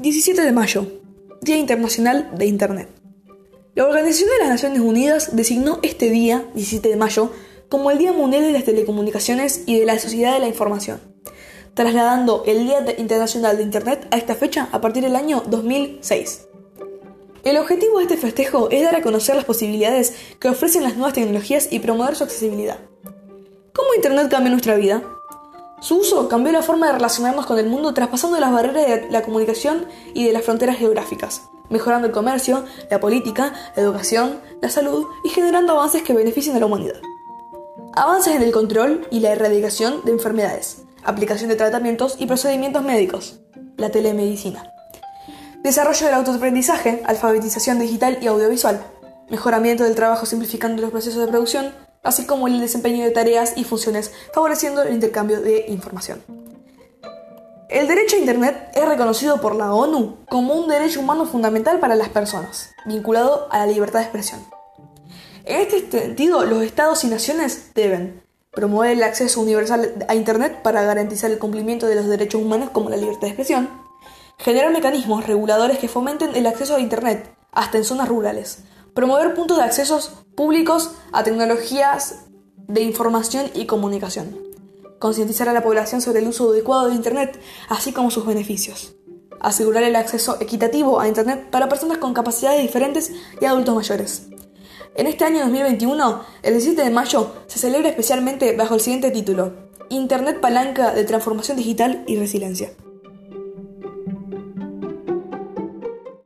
17 de mayo, Día Internacional de Internet. La Organización de las Naciones Unidas designó este día, 17 de mayo, como el Día Mundial de las Telecomunicaciones y de la Sociedad de la Información, trasladando el Día Internacional de Internet a esta fecha a partir del año 2006. El objetivo de este festejo es dar a conocer las posibilidades que ofrecen las nuevas tecnologías y promover su accesibilidad. ¿Cómo Internet cambia nuestra vida? Su uso cambió la forma de relacionarnos con el mundo traspasando las barreras de la comunicación y de las fronteras geográficas, mejorando el comercio, la política, la educación, la salud y generando avances que beneficien a la humanidad. Avances en el control y la erradicación de enfermedades, aplicación de tratamientos y procedimientos médicos, la telemedicina. Desarrollo del autoaprendizaje, alfabetización digital y audiovisual, mejoramiento del trabajo simplificando los procesos de producción, así como el desempeño de tareas y funciones, favoreciendo el intercambio de información. El derecho a Internet es reconocido por la ONU como un derecho humano fundamental para las personas, vinculado a la libertad de expresión. En este sentido, los estados y naciones deben promover el acceso universal a Internet para garantizar el cumplimiento de los derechos humanos como la libertad de expresión, generar mecanismos reguladores que fomenten el acceso a Internet, hasta en zonas rurales, Promover puntos de accesos públicos a tecnologías de información y comunicación. Concientizar a la población sobre el uso adecuado de Internet, así como sus beneficios. Asegurar el acceso equitativo a Internet para personas con capacidades diferentes y adultos mayores. En este año 2021, el 17 de mayo, se celebra especialmente bajo el siguiente título, Internet Palanca de Transformación Digital y Resiliencia.